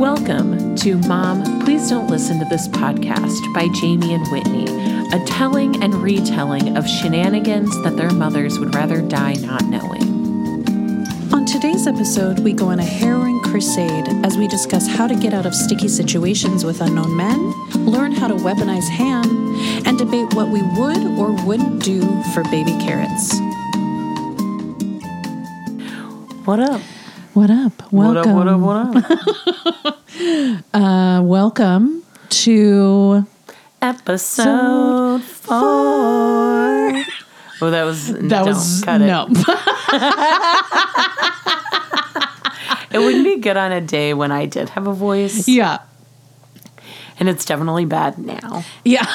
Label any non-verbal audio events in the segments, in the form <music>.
Welcome to Mom, Please Don't Listen to This Podcast by Jamie and Whitney, a telling and retelling of shenanigans that their mothers would rather die not knowing. On today's episode, we go on a harrowing crusade as we discuss how to get out of sticky situations with unknown men, learn how to weaponize ham, and debate what we would or wouldn't do for baby carrots. What up? What up? Welcome. What up, what up, what up? <laughs> Uh, welcome to Episode four. Oh, that was that was cut it. no. <laughs> <laughs> It wouldn't be good on a day when I did have a voice, yeah. and it's definitely bad now. Yeah.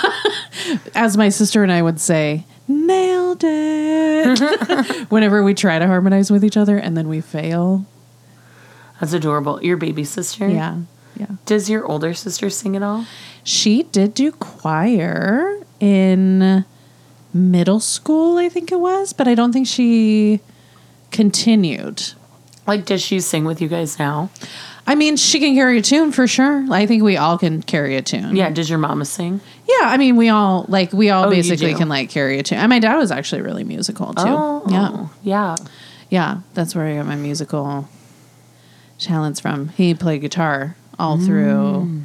As my sister and I would say, nailed it. Whenever we try to harmonize with each other and then we fail. That's adorable. Your baby sister. Yeah. Yeah. Does your older sister sing at all? She did do choir in middle school, I think it was, but I don't think she continued. Like, does she sing with you guys now? I mean, she can carry a tune for sure. I think we all can carry a tune. Yeah. Does your mama sing? Yeah, I mean, we all like we all Oh, basically can like carry a tune. And my dad was actually really musical too. Oh, yeah. Oh, yeah. Yeah, that's where I got my musical talents from. He played guitar all through.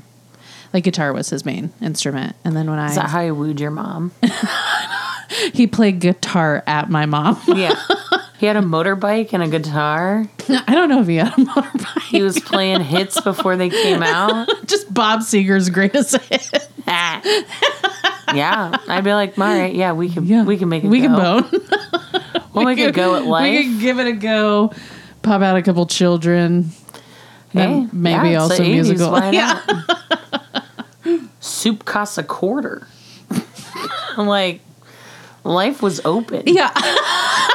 Like guitar was his main instrument, and then when Is that I how you wooed your mom? <laughs> he played guitar at my mom. <laughs> yeah. He had a motorbike and a guitar. I don't know if he had a motorbike. He was playing hits before they came out. <laughs> Just Bob Seger's greatest hit. Ah. yeah. I'd be like, all right, yeah, we can Yeah, we can make it we go. can bone. We'll make a go at life. We could give it a go. Pop out a couple children. Hey, maybe yeah, also 80s, musical. why yeah. <laughs> Soup costs a quarter. I'm <laughs> like, life was open. Yeah. <laughs>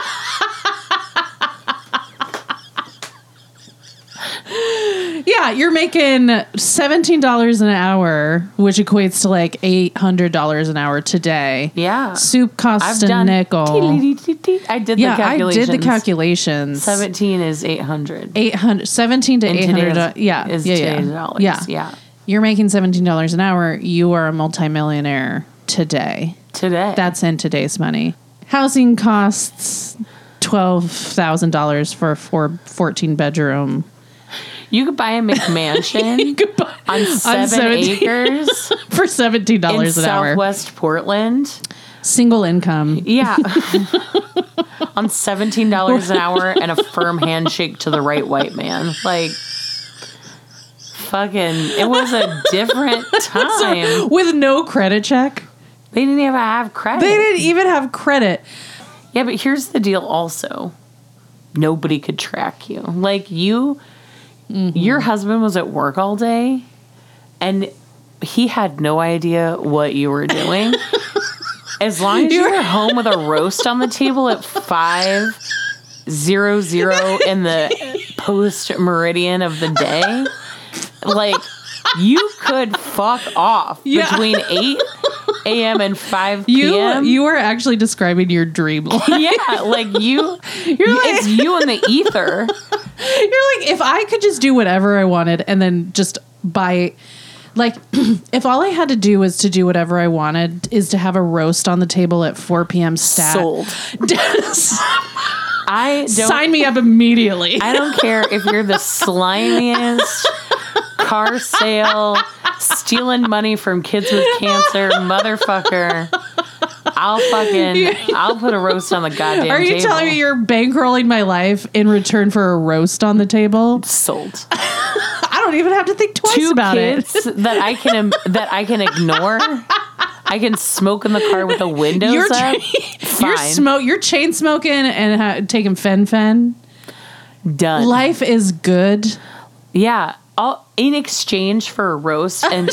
yeah, you're making $17 an hour, which equates to like $800 an hour today. Yeah. Soup costs I've a done I did Yeah, the I calculations. did the calculations. 17 is 800. 800 17 to In 800 today's- uh, yeah is yeah, yeah. dollars. yeah Yeah. you're making $17 an hour you are a multimillionaire today Today. that's in today's money housing costs $12000 for a four, 14 bedroom you could buy a McMansion <laughs> buy on seven 17 acres <laughs> for $17 in an hour Southwest Portland. Single income Yeah. <laughs> on $17 an hour and a firm handshake to the right white man. Like, fucking, it was a different <laughs> time. with no credit check They didn't even have credit. they didn't even have credit Yeah, but here's the deal also. Nobody could track you. Like you mm-hmm. your husband was at work all day and he had no idea what you were doing. <laughs> as long as you were home with a roast on the table at five zero zero in the post meridian of the day, like you could fuck off Yeah. between eight a.m. and five you p.m. you are actually describing your dream <laughs> life Yeah, like you, <laughs> You're like- it's you in the ether. <laughs> You're like, if I could just do whatever I wanted and then just buy, like, <clears throat> if all I had to do was to do whatever I wanted, is to have a roast on the table at 4 p.m. stat. Sold. <laughs> I don't. Sign me up immediately. I don't care if you're the slimiest car sale, stealing money from kids with cancer, motherfucker. I'll fucking, I'll put a roast on the goddamn table. Are you table. telling me you're bankrolling my life in return for a roast on the table? sold? I don't even have to think twice Two about kids it. that I can that I can ignore. I can smoke in the car with the windows You're, up. <laughs> you're Fine. smoke. You're chain smoking and ha- taking fen-phen. Done. Life is good. Yeah. I'll, in exchange for a roast <laughs> and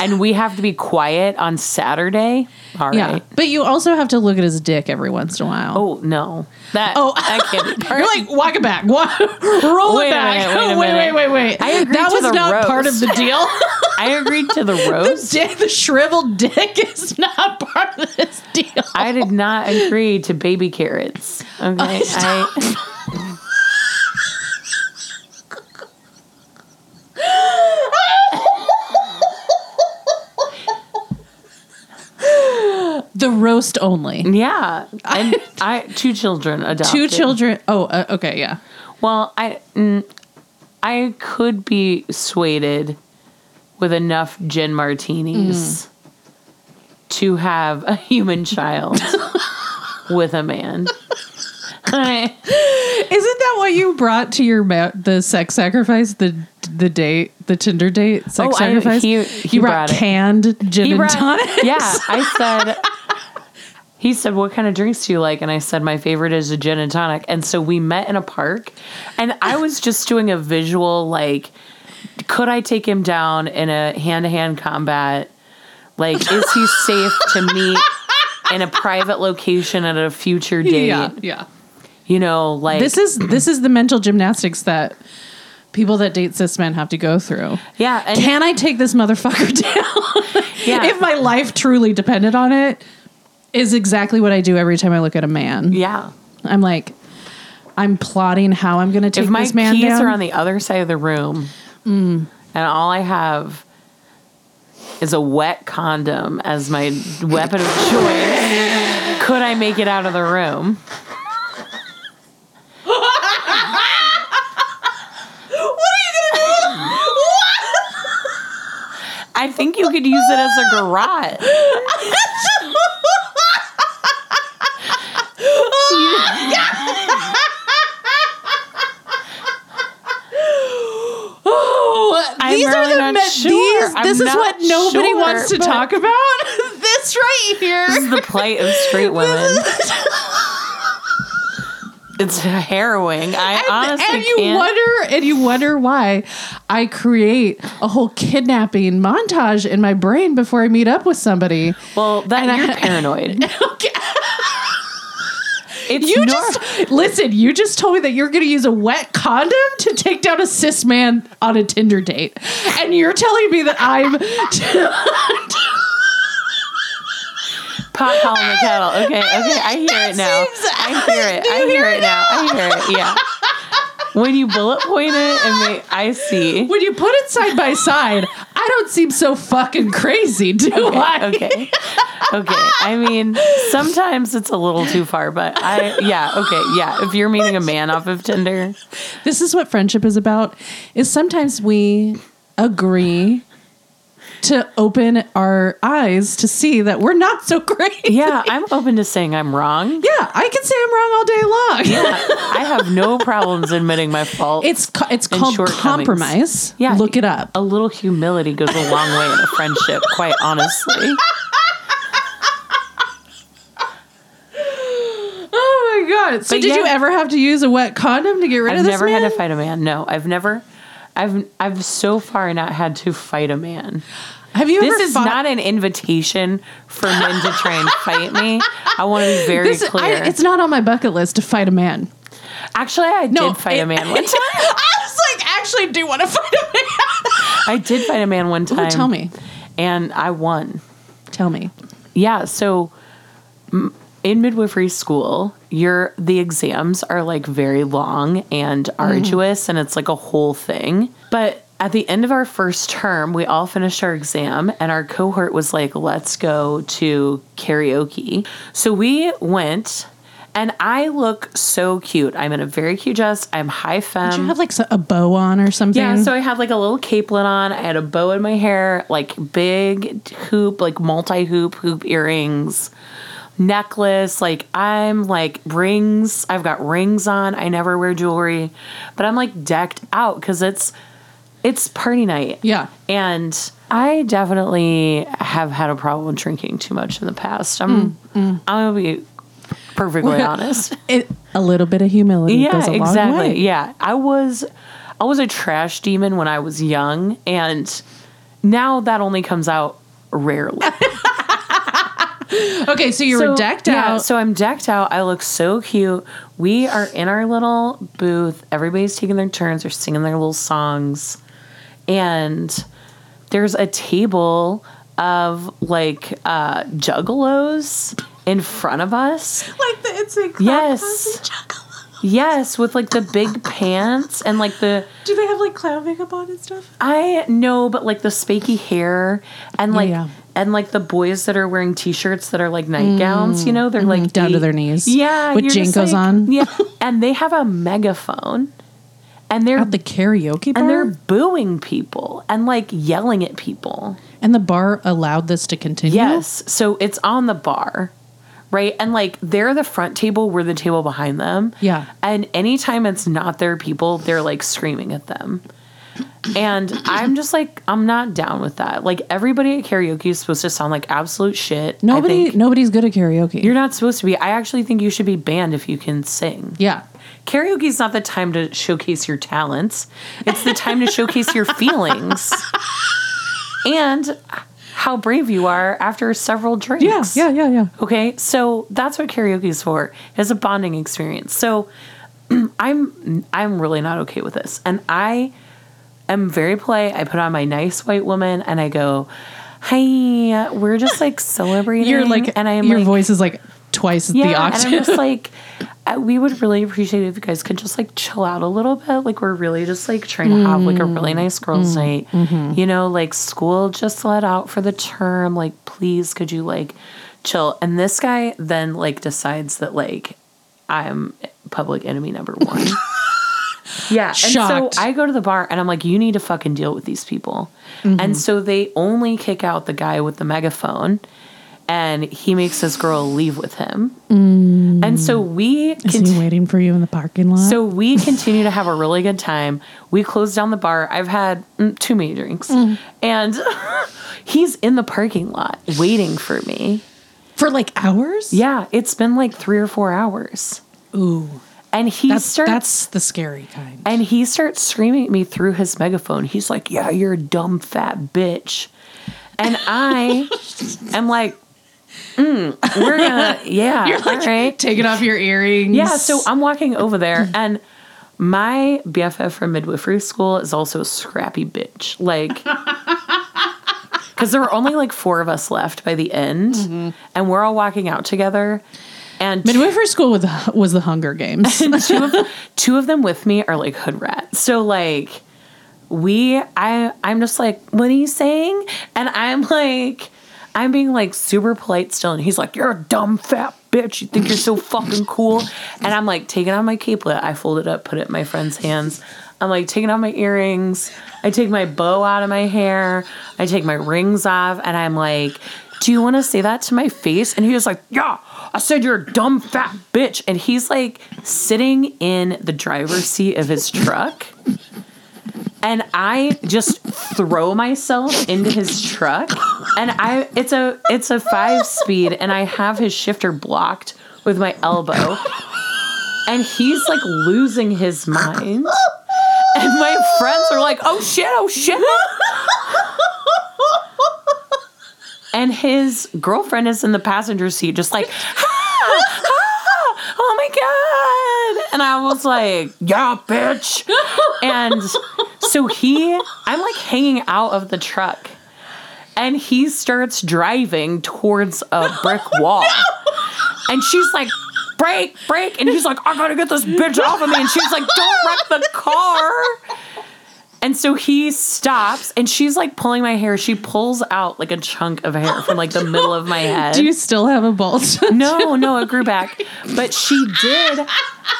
and we have to be quiet on Saturday. All right. Yeah, but you also have to look at his dick every once in a while. Oh no. That Oh. that can't be <laughs> part You're like, walk it back. Walk, <laughs> roll Wait it a back. minute, wait a wait, wait, minute. wait, wait. I agreed that to was the not part of the deal. I agreed to the roast. dick, the shriveled dick is not part of this deal. I did not agree to baby carrots. Okay. I roast only. Yeah, and <laughs> I two children adopted. Two children. Oh, uh, okay, yeah. Well, I mm, I could be swayed with enough gin martinis to have a human child <laughs> with a man. <laughs> Isn't that what you brought to your ma- the sex sacrifice the the date the Tinder date sex Oh, I- sacrifice? he- he you brought, brought canned gin he and brought- tonics. Yeah, I said. He said, "What kind of drinks do you like?" And I said, "My favorite is a gin and tonic." And so we met in a park, and I was just doing a visual like, could I take him down in a hand to hand combat? Like, is he safe to meet in a private location at a future date? yeah, yeah. You know, like This is this is the mental gymnastics that people that date cis men have to go through. yeah, and Can I take this motherfucker <laughs> down? Yeah. if my life truly depended on it, is exactly what I do every time I look at a man. yeah. I'm like, I'm plotting how I'm going to take if my this man keys down. are on the other side of the room Mm. and all I have is a wet condom as my weapon of choice, could I make it out of the room? What are you gonna do? <laughs> I think you could use it as a garage. <laughs> Oh, I'm these are the men- sure. these. I'm This is what nobody sure, wants to talk about. <laughs> this right here. This is the plight of straight women. It's harrowing. I honestly and you can't. wonder and you wonder why I create a whole kidnapping montage in my brain before I meet up with somebody. well, that and you're I- paranoid. <laughs> Okay. It's You nor- just listen. You just told me that you're going to use a wet condom to take down a cis man on a Tinder date, and you're telling me that I'm. <laughs> pot calling the kettle. Okay, okay, I hear it now. I hear it. <laughs> I hear it now. I hear it. Yeah. <laughs> When you bullet point it and make, I see. when you put it side by side, I don't seem so fucking crazy, do I? Okay. Okay. I mean, sometimes it's a little too far, but I yeah, okay, yeah. If you're meeting a man off of Tinder, This is what friendship is about. Is sometimes we agree to open our eyes to see that we're not so great. yeah, I'm open to saying I'm wrong. Yeah, I can say I'm wrong all day long. Yeah, I have no problems admitting my fault. It's it's called compromise. Yeah. look it up. a little humility goes a long way in a friendship, quite honestly. Oh my god! So But did you ever have to use a wet condom to get rid I've of this I've never man? had to fight a man. No, I've never. I've I've so far not had to fight a man. Have you This ever is fought- not an invitation for men to try and <laughs> fight me. I want to be very This, I, clear. it's not on my bucket list to fight a man. actually, I No, did fight it- a man <laughs> one time. I was like, actually, do want to fight a man. <laughs> I did fight a man one time. Ooh, tell me. And I won. Tell me. Yeah. So m- in midwifery school, your the exams are like very long and mm-hmm. arduous, and it's like a whole thing. But at the end of our first term, we all finished our exam, and our cohort was like, "Let's go to karaoke." So we went. And I look so cute. I'm in a very cute dress. I'm high femme. Did you have like a bow on or something? Yeah, so I had like a little capelet on. I had a bow in my hair, like big hoop, like multi hoop hoop earrings, necklace. Like I'm like rings. I've got rings on. I never wear jewelry, but I'm like decked out because it's it's party night. yeah. And I definitely have had a problem drinking too much in the past. I'm mm, mm. I'm gonna be perfectly <laughs> honest. It, a little bit of humility Yeah, goes a long exactly. Yeah, I was, I was a trash demon when I was young, and now that only comes out rarely. <laughs> <laughs> Okay, so you were So, decked yeah, out. So I'm decked out. I look so cute. We are in our little booth. Everybody's taking their turns. They're singing their little songs, and there's a table of like uh, juggalos in front of us. like the it's a Yes. Yes, with like the big <laughs> pants and like the Do they have like clown makeup on and stuff? I know, but like the spiky hair and like yeah. and like the boys that are wearing t-shirts that are like nightgowns, you know, they're like Mm. Mm-hmm. down to their knees. Yeah, With JNCOs like- on. Yeah, and they have a megaphone, and they're At the karaoke bar? and they're booing people and like yelling at people. And the bar allowed this to continue? Yes, so it's on the bar. Right. And like they're the front table, we're the table behind them. Yeah. And anytime it's not their people, they're like screaming at them. And I'm just like, I'm not down with that. Like everybody at karaoke is supposed to sound like absolute shit. Nobody nobody's good at karaoke. you're not supposed to be. I actually think you should be banned if you can sing. yeah. Karaoke is not the time to showcase your talents. It's the time to showcase your feelings. <laughs> And how brave you are after several drinks. Yeah, yeah, yeah, yeah. Okay, so that's what karaoke is for. It's a bonding experience. So <clears throat> I'm I'm really not okay with this, and I am very polite. I put on my nice white woman, and I go, "Hi, we're just like celebrating." <laughs> You're like and I am your like, voice is like twice yeah, the and octave. I'm just like, <laughs> we would really appreciate it if you guys could just like chill out a little bit. Like we're really just like trying to have like a really Mm. nice girls' night. Mm-hmm. You know, like school just let out for the term. Like, please, could you like chill? And this guy then like decides that like I'm public enemy number one. <laughs> Yeah. And Shocked. so I go to the bar and I'm like, you need to fucking deal with these people. Mm-hmm. And so they only kick out the guy with the megaphone and he makes this girl leave with him. And so we is conti- he waiting for you in the parking lot? so we continue to have a really good time. We close down the bar. I've had mm, too many drinks. Mm. And <laughs> he's in the parking lot waiting for me. for like hours? Yeah, it's been like 3 or 4 hours. Ooh. And he That's starts that's the scary kind. And he starts screaming at me through his megaphone. He's like, Yeah, you're a dumb fat bitch. And I <laughs> am like, mm, We're gonna, <laughs> yeah, You're like all right. taking off your earrings. Yeah, so I'm walking over there, and my BFF from midwifery school is also a scrappy bitch. Like, <laughs> because there were only like four of us left by the end, and we're all walking out together. And midwifery school with the, was the Hunger Games. <laughs> two of two of them with me are like hood rats. So like we I I'm just like, what are you saying? And I'm like I'm being like super polite still, and he's like, You're a dumb fat bitch. You think you're so fucking cool. And I'm like taking out my capelet, I fold it up, put it in my friend's hands. I'm like taking out my earrings. I take my bow out of my hair. I take my rings off, and I'm like, Do you want to say that to my face? And he was like, Yeah, I said you're a dumb fat bitch. And he's like sitting in the driver's seat of his truck. And I just throw myself into his truck. And I it's a it's a five speed and I have his shifter blocked with my elbow. And he's like losing his mind. And my friends are like, oh shit, oh shit. And his girlfriend is in the passenger seat, just like, ah, ah, oh my God. And I was like, yeah, bitch. And so he, I'm like hanging out of the truck. And he starts driving towards a brick <laughs> wall. And she's like, break, break. And he's like, I gotta get this bitch off of me. And she's like, don't wreck the car. And so he stops and she's like pulling my hair. She pulls out like a chunk of hair from like the oh, middle of my head. Do you still have a bulge? <laughs> no, no, it grew back. But she did.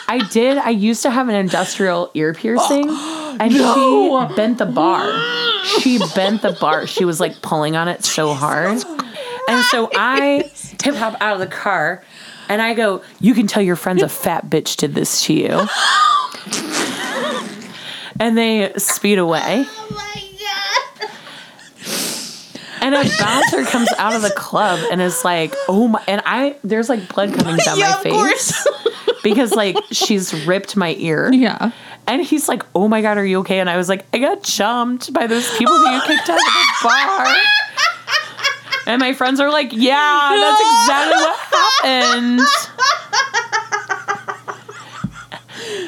I did. I used to have an industrial ear <gasps> piercing and No. she bent the bar. <gasps> She bent the bar. She was like pulling on it so hard. And so I tip hop out of the car and I go, You can tell your friend's a fat bitch did this to you. <gasps> And they speed away. Oh my god. And a bouncer comes out of the club and is like, "Oh my!" And I there's like blood coming down Yeah, my of face course. because like she's ripped my ear. yeah. And he's like, "Oh my god, are you okay?" And I was like, "I got jumped by those people who you kicked out of the bar." And my friends are like, "Yeah, that's exactly what happened."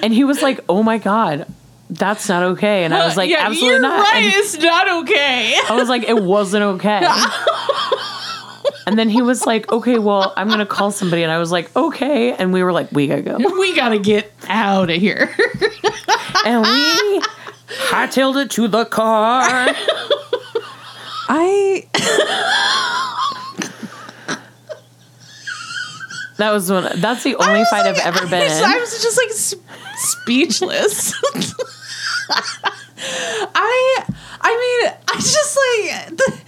And he was like, "Oh my god, that's not okay." And I was like, Yeah, "Absolutely you're not." right. And It's not okay. I was like, "It wasn't okay." <laughs> And then he was like, okay, well, I'm going to call somebody. And I was like, okay. And we were like, we got to go. <laughs> we gotta get out of here. And we hightailed it to the car. I That was one. That's the only fight like- I've ever I been was, in. I was just like s- speechless. <laughs> I I mean, I just like the,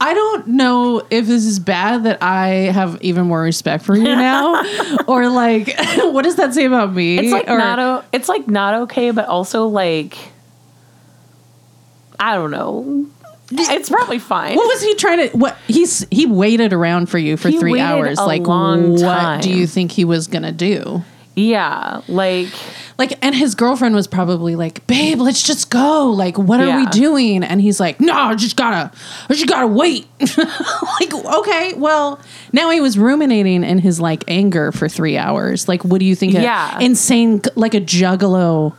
I don't know if this is bad that I have even more respect for you now, <laughs> or like, <laughs> what does that say about me? It's like or, not. O- it's like not okay, but also like, I don't know. It's probably fine. What was he trying to? What he's he waited around for you for He three hours. a like, long what time. do you think he was gonna do? yeah, like Like, and his girlfriend was probably like, "Babe, let's just go. Like, what are we doing?" And he's like, "No, I just gotta, I just gotta wait." <laughs> like, okay, well, now he was ruminating in his like anger for three hours. Like, what do you think? Yeah. insane, like a juggalo.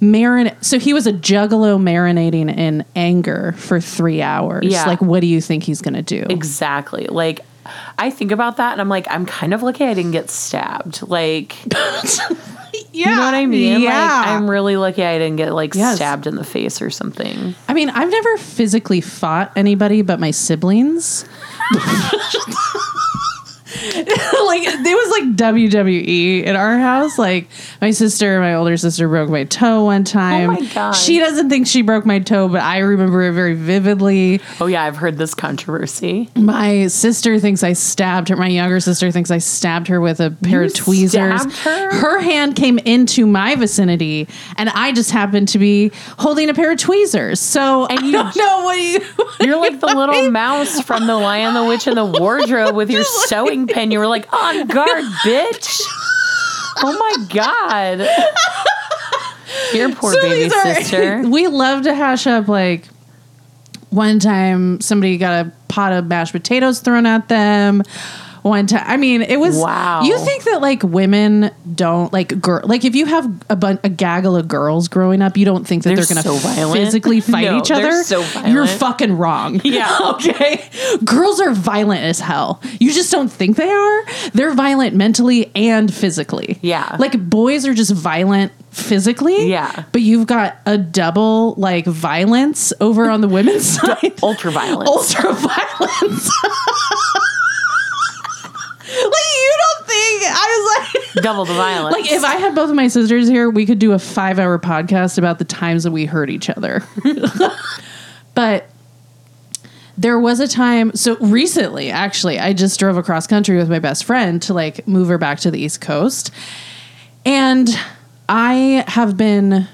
Marin- so he was a juggalo marinating in anger for three hours. Yeah. Like, what do you think he's gonna do? exactly. Like I think about that, and I'm like, I'm kind of lucky I didn't get stabbed. Like, <laughs> yeah, <laughs> you know what I mean? Yeah, Like, I'm really lucky I didn't get like Yes. stabbed in the face or something. I mean, I've never physically fought anybody but my siblings. <laughs> <laughs> like it was like WWE in our house. Like my sister, my older sister broke my toe one time. Oh my gosh. She doesn't think she broke my toe, but I remember it very vividly. Oh yeah, I've heard this controversy. My sister thinks I stabbed her. My younger sister thinks I stabbed her with a pair You of tweezers. her? Her hand came into my vicinity, and I just happened to be holding a pair of tweezers. So And you- don't know what you. You're like the little mouse from the Lion, the Witch, and the Wardrobe with <laughs> your sewing pen. You were like, on guard, bitch. Oh my god. Your poor So baby are- sister. <laughs> we love to hash up like one time somebody got a pot of mashed potatoes thrown at them. One time, I mean, it was. Wow. You think that like women don't like girl like if you have a bun- a gaggle of girls growing up, you don't think that They're they're, gonna so physically <laughs> fight No, each other. so You're fucking wrong. <laughs> Yeah. <laughs> okay. Girls are violent as hell. You just don't think they are. They're violent mentally and physically. Yeah. Like boys are just violent physically. Yeah. But you've got a double like violence over on the women's side. Ultra violence. Ultra violence. like you don't think I was like <laughs> Double the violence. like if I had both of my sisters here, we could do a five hour podcast about the times that we hurt each other. <laughs> but there was a time so recently actually i just drove across country with my best friend to like move her back to the east coast and i have been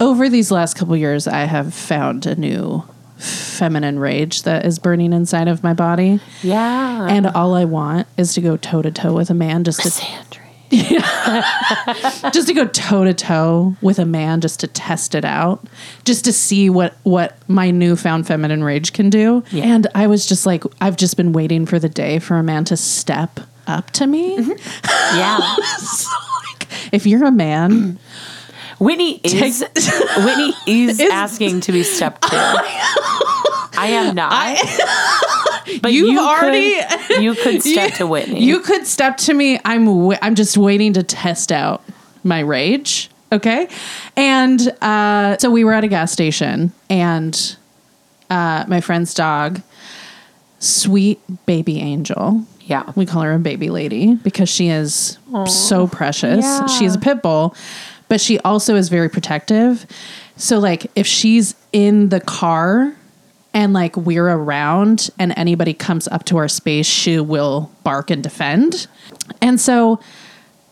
over these last couple years i have found a new feminine rage that is burning inside of my body yeah. and all i want is to go toe to toe with a man just to <laughs> just to go toe to toe with a man just to test it out just to see what what my newfound feminine rage can do Yeah. and i was just like i've just been waiting for the day for a man to step up to me mm-hmm. Yeah. <laughs> so like if you're a man Whitney <laughs> is Whitney <laughs> is, asking to be stepped <laughs> to. I am not. but You've you already- could, you could step you, to Whitney. you could step to me i'm i'm just waiting to test out my rage okay and uh, so we were at a gas station and uh, my friend's dog sweet baby angel yeah. we call her a baby lady because she is so precious. Yeah. She's a pit bull, but she also is very protective. So like if she's in the car and like we're around and anybody comes up to our space, she will bark and defend. And so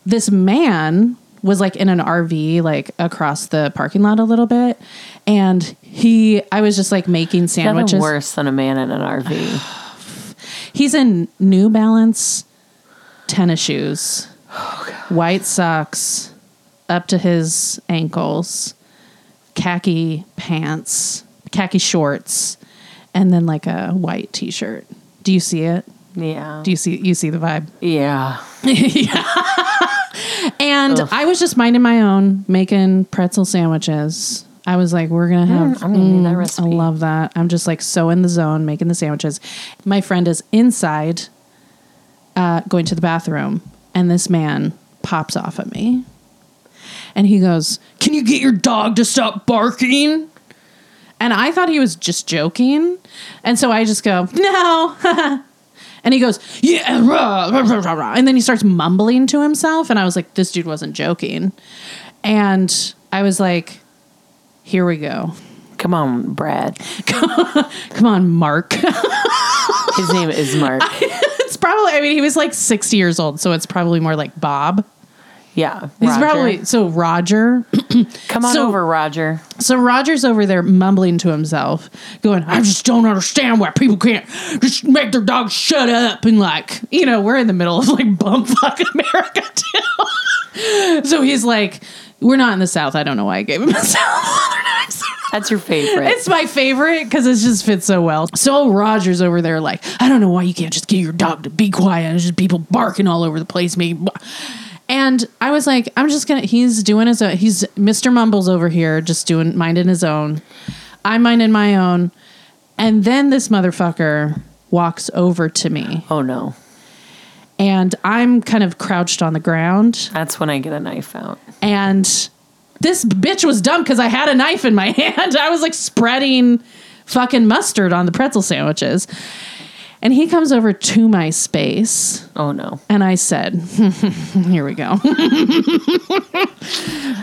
this man was like in an RV like across the parking lot a little bit and he I was just like making sandwiches. Nothing worse than a man in an RV. <sighs> He's in New Balance tennis shoes, Oh, white socks up to his ankles, khaki pants, khaki shorts, and then like a white t-shirt. Do you see it? Yeah. Do you see you see the vibe? <laughs> yeah. yeah. And I was just minding my own, making pretzel sandwiches I was like, we're gonna have. Mm, I'm gonna need that recipe. I love that. I'm just like so in the zone making the sandwiches. My friend is inside, uh, going to the bathroom, and this man pops off at me, and he goes, "Can you get your dog to stop barking?" And I thought he was just joking, and so I just go, "No." <laughs> And he goes, yeah, rah, rah, rah, rah, rah." and then he starts mumbling to himself. And I was like, this dude wasn't joking. And I was like, here we go. Come on, Brad. <laughs> Come on, Mark. His name is Mark. <laughs> it's probably, I mean, he was like 60 years old. So it's probably more like Bob. Yeah. He's Roger. probably, so Roger. <clears throat> Come on so- over, Roger. So Roger's over there mumbling to himself, going, I just don't understand why people can't just make their dogs shut up. And like, you know, we're in the middle of like bumfuck <laughs> America too. so he's like, we're not in the South. I don't know why I gave him <laughs> the South. That's your favorite. It's my favorite because it just fits so well. So Roger's over there like, I don't know why you can't just get your dog to be quiet. There's just people barking all over the place. Me. And I was like, I'm just gonna. He's doing his own. He's Mr. Mumbles over here, just doing minding his own. I'm minding my own. And then this motherfucker walks over to me, oh no. and I'm kind of crouched on the ground. That's when I get a knife out. And this bitch was dumb because I had a knife in my <laughs> hand. I was like spreading fucking mustard on the pretzel sandwiches. And he comes over to my space Oh no. and I said, <laughs> Here we go.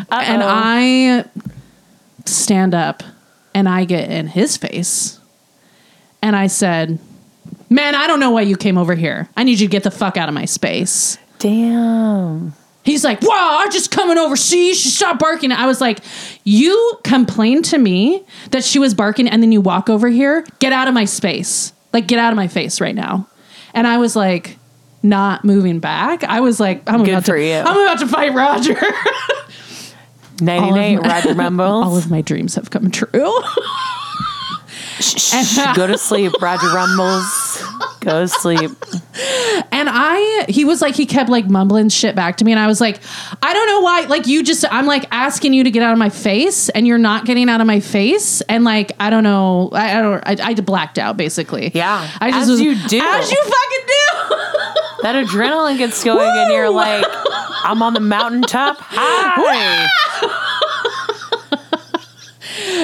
and I stand up and I get in his face and I said, Man, I don't know why you came over here. I need you to get the fuck out of my space. Damn. He's like, wow, I'm just coming over. See, she stopped barking. I was like, you complained to me that she was barking, and then you walk over here. Get out of my space. Like, get out of my face right now. And I was like, not moving back. I was like, I'm Good about for to, you. I'm about to fight Roger. Nighty All of night, my- Roger <laughs> Mumbles. All of my dreams have come true. <laughs> Shh, Go to sleep, Roger Rumbles. Go to sleep. And I, he was like, he kept like mumbling shit back to me. And I was like, I don't know why. Like, you just, I'm like asking you to get out of my face and you're not getting out of my face. And like, I don't know. I, I don't, I, I blacked out basically. Yeah, I just as was, you do. As you fucking do. That adrenaline gets going, and you're like, I'm on the mountaintop. <laughs> Hi.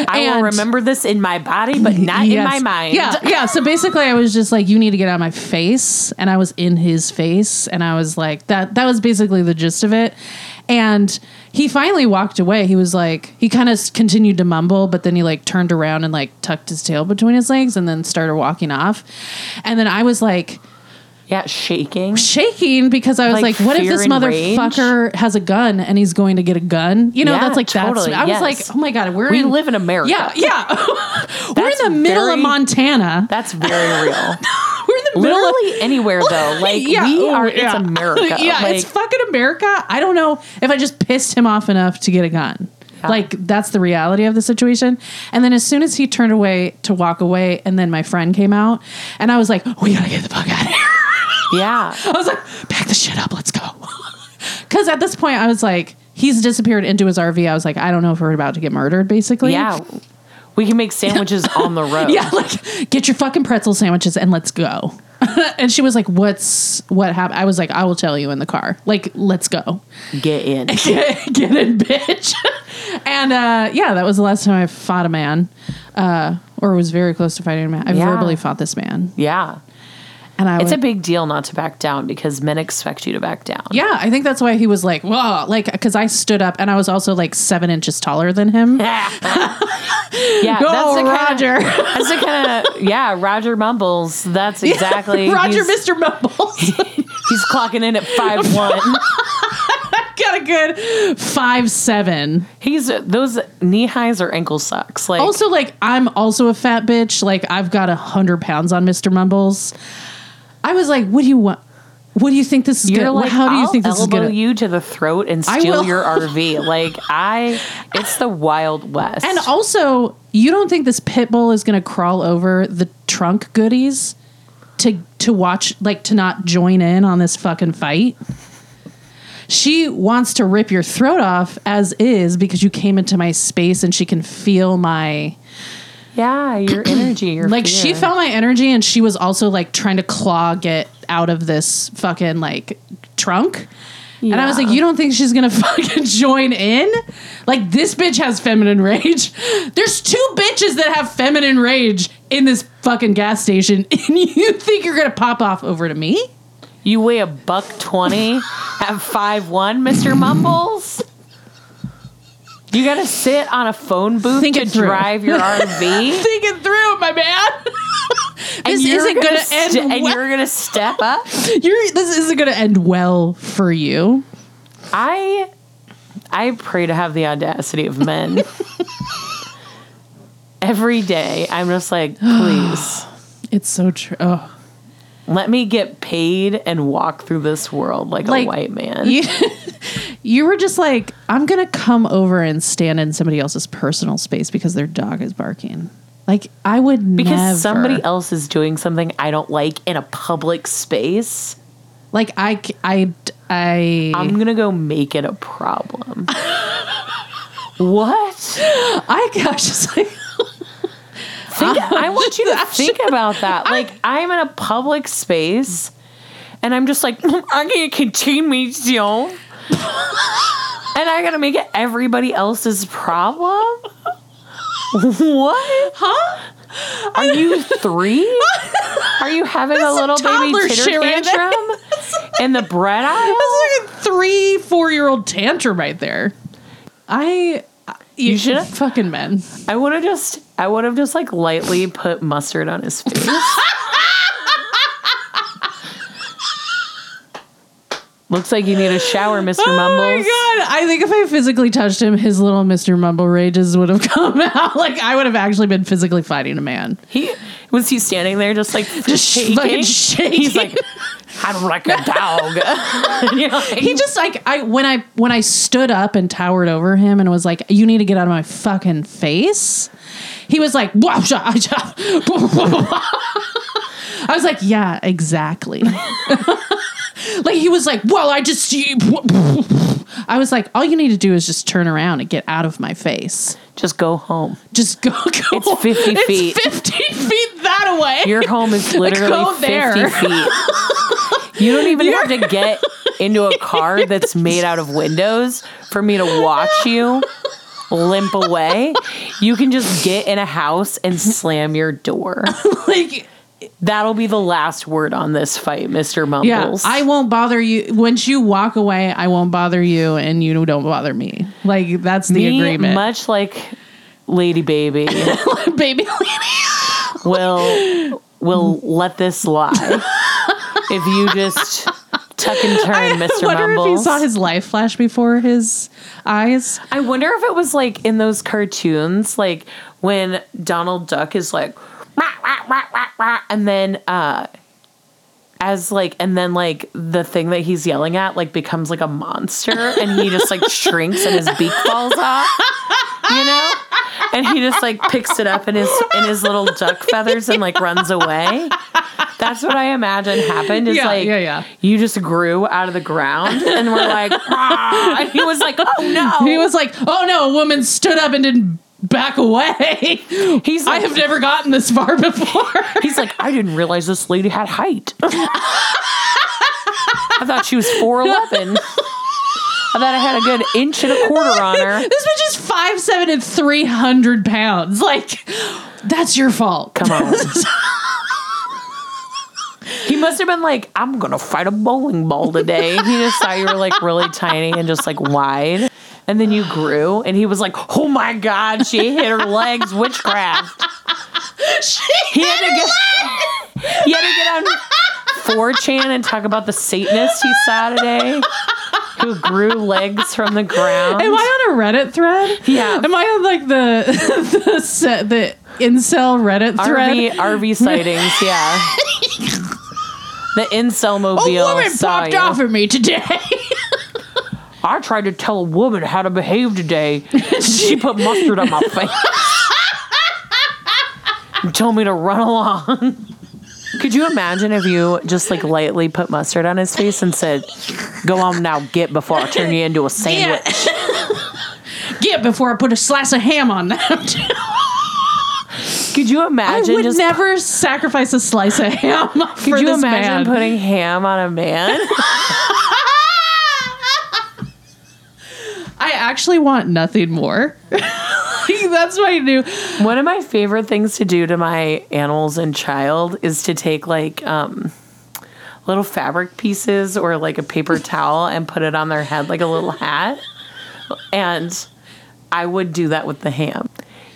I will And- remember this in my body, but not in my mind. Yeah, yeah. So basically, I was just like, "You need to get out of my face," and I was in his face, and I was like, "That." That was basically the gist of it. And he finally walked away. He was like, he kind of continued to mumble, but then he like turned around and like tucked his tail between his legs, and then started walking off. And then I was like Yeah, shaking. shaking because I was Like like, "What if fear this and motherfucker has a gun and he's going to get a gun?" You know, Yeah, that's like totally, that's. I was yes. like, "Oh my god, we're We in, live in America. Yeah, yeah. <laughs> we're That's in the middle of very- Montana. That's very real. <laughs> We're in the middle of Literally anywhere though. <laughs> Like we oh, are yeah. it's America. yeah, like, it's fucking America. I don't know if I just pissed him off enough to get a gun. Yeah. Like that's the reality of the situation. And then as soon as he turned away to walk away, and then my friend came out, and I was like, "We gotta get the fuck out of here." Yeah. <laughs> I was like, "Pack the shit up, let's go." <laughs> Because at this point, I was like, "He's disappeared into his RV." I was like, "I don't know if we're about to get murdered." Basically, Yeah. We can make sandwiches on the <laughs> road. yeah, like get your fucking pretzel sandwiches and let's go. and she was like, "What's what happened?" I was like, "I will tell you in the car. Like, let's go, Get in. get, get in, bitch." and uh, yeah, that was the last time I fought a man, uh, or was very close to fighting a man. I Yeah. verbally fought this man, Yeah. And I It's was, a big deal not to back down because men expect you to back down. yeah. I think that's why he was like, "Whoa!" Like, because I stood up and I was also like seven inches taller than him. <laughs> yeah, <laughs> Go, Roger. Kinda, that's the kind of yeah, Roger Mumbles. That's exactly <laughs> Roger, Mr. Mumbles. He's clocking in at five one. I've got a good five seven. He's those knee highs or ankle socks. Like Also, like, I'm also a fat bitch. Like, I've got a hundred pounds on Mr. Mumbles. I was like, what do you want? What do you think this is you're gonna like, How do you I'll think this is gonna you to the throat and steal your RV. <laughs> Like I, it's the Wild West. And also, you don't think this pit bull is gonna crawl over the trunk goodies to to watch like to not join in on this fucking fight? she wants to rip your throat off as is because you came into my space and she can feel my Yeah, your <clears throat> energy, your like she felt my energy and she was also like trying to claw get out of this fucking like trunk. And I was like, you don't think she's gonna <laughs> fucking join in? Like this bitch has feminine rage. <laughs> There's two bitches that have feminine rage in this fucking gas station, <laughs> and you think you're gonna pop off over to me? You weigh a buck twenty at five one, Mister Mumbles. You gotta sit on a phone booth Think to it through. drive your <laughs> RV. Think it through, my man. <laughs> this you're isn't gonna, st- end. and well. you're gonna step up. <laughs> You're, this isn't gonna end well for you. I I pray to have the audacity of men. Every day, I'm just like, please <gasps> It's so true. Oh. let me get paid and walk through this world like, Like, a white man. You, you were just like, I'm gonna come over and stand in somebody else's personal space because their dog is barking. Like I would because never. somebody else is doing something I don't like in a public space. Like I, I, I. I'm gonna go make it a problem. <laughs> what? I got just like, <laughs> Think, I want you to think about that. Like I'm in a public space, and I'm just like <laughs> I can't contain myself, <laughs> and I gotta make it everybody else's problem. What? huh? Are you three? <laughs> Are you having a little baby titter shit right there. tantrum <laughs> in the bread aisle? That's like a three, four year old tantrum right there. I, you, should- have fucking men. I would have just, I would have just like lightly put mustard on his face. Looks like you need a shower, Mr. Mumbles. Oh my god! I think if I physically touched him, his little Mr. Mumble rages would have <laughs> come out. Like I would have actually been physically fighting a man. He was he standing there just like <laughs> Just shaking? fucking shaking. He's like, I'm like a dog. <laughs> You know, like- He just like I when I when I stood up and towered over him and was like, "You need to get out of my fucking face." He was like, "Wah, sha, sha." I was like, "Yeah, exactly." Like he was like, "Well, I just." <laughs> I was like, "All you need to do is just turn around and get out of my face. just go home. Just go." <laughs> go. It's 50 feet. It's fifteen feet that way. Your home is <laughs> literally go 50 there. feet. You don't even have to get into a car that's made out of windows for me to watch you limp away. You can just get in a house and slam your door. like That'll be the last word on this fight, Mr. Mumbles. Yeah, Mumbles. I won't bother you. Once you walk away, I won't bother you, and you don't bother me. Like that's the Me, agreement. much like Lady Baby, <laughs> Baby, Lady will will let this slide if you just tuck and turn, I Mr. wonder if he saw his life flash before his eyes. I wonder if it was like in those cartoons, like when Donald Duck is like, "Rah, rah, rah, rah, rah," and then uh, as like, and then like the thing that he's yelling at like becomes like a monster, and he just like shrinks and his beak falls off, you know, and he just like picks it up in his in his little duck feathers and like runs away. That's what I imagine happened. Is Yeah, like yeah, yeah. you just grew out of the ground, and we're like, <laughs> "Ah," and he was like, oh no, He was like, "Oh no!" A woman stood up and didn't back away. <laughs> He's I have never gotten this far <laughs> before. He's like, I didn't realize this lady had height. <laughs> I thought she was 4'11. I thought I had a good inch and a quarter on her. this bitch is five seven and three hundred pounds. Like, that's your fault. Come on. He must have been like, I'm gonna fight a bowling ball today. He just thought you were like really tiny and just like wide. And then you grew, and he was like, Oh my god, she hit her legs, witchcraft. <laughs> He had to get he had to get on 4chan and talk about the Satanist he saw today who grew legs from the ground. Am I on a Reddit thread? Yeah. Am I on like the <laughs> the set the incel Reddit thread? RV RV <laughs> sightings, yeah. The incel mobile. A mobile woman saw popped you. off at me today. I tried to tell a woman how to behave today. <laughs> she put mustard on my face. and told me to run along. Could you imagine if you just like lightly put mustard on his face and said, Go on now, get before I turn you into a sandwich. Get before I put a slice of ham on that. Could you imagine? I would just never sacrifice a slice of ham for could you this imagine man. putting ham on a man? <laughs> I actually want nothing more. <laughs> That's my new. One of my favorite things to do to my animals and child is to take like um little fabric pieces or like a paper towel and put it on their head like a little hat. And I would do that with the ham.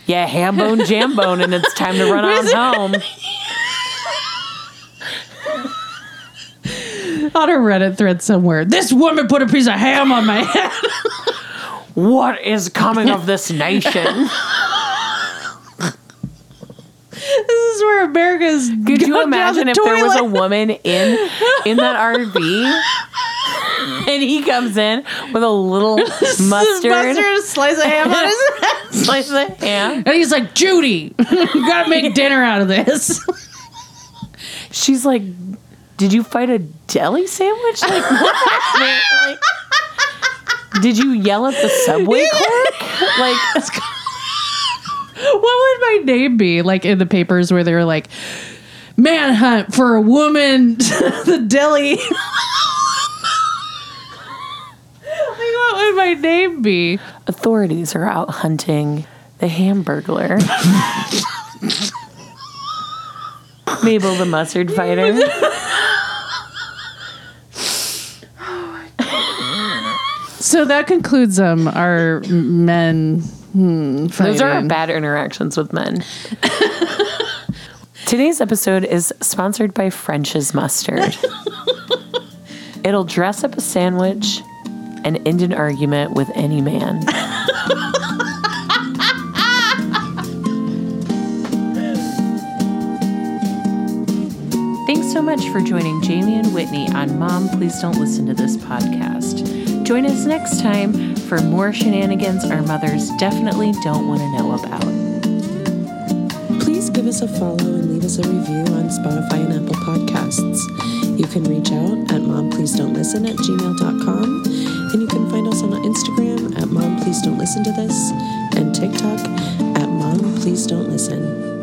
Yeah, ham bone, jam bone, and it's time to run on <laughs> home. on a Reddit thread somewhere. This woman put a piece of ham on my <laughs> head. What is coming of this <laughs> nation? this is where America's. Could you imagine if there was a woman in in that <laughs> RV and he comes in with a little <laughs> mustard, mustard, slice of ham on his head, slice of ham? and he's like, "Judy, you gotta make dinner out of this." She's like, "Did you fight a deli sandwich? Like, what happened? Like, did you yell at the subway <laughs> clerk? Like, <laughs> what would my name be? Like in the papers where they were like, "Manhunt for a woman, <laughs> the deli." like, what would my name be? authorities are out hunting the Hamburglar." Mabel the mustard fighter. So that concludes um our men. Hmm, Those are our bad interactions with men. <laughs> Today's episode is sponsored by French's Mustard. <laughs> It'll dress up a sandwich and end an argument with any man. Thanks so much for joining Jamie and Whitney on Mom, Please Don't Listen to This podcast. Join us next time for more shenanigans our mothers definitely don't want to know about. Please give us a follow and leave us a review on Spotify and Apple Podcasts. You can reach out at mompleasedon'tlisten at gmail.com and you can find us on Instagram at mom please don't listen to this and TikTok at mom please don't listen.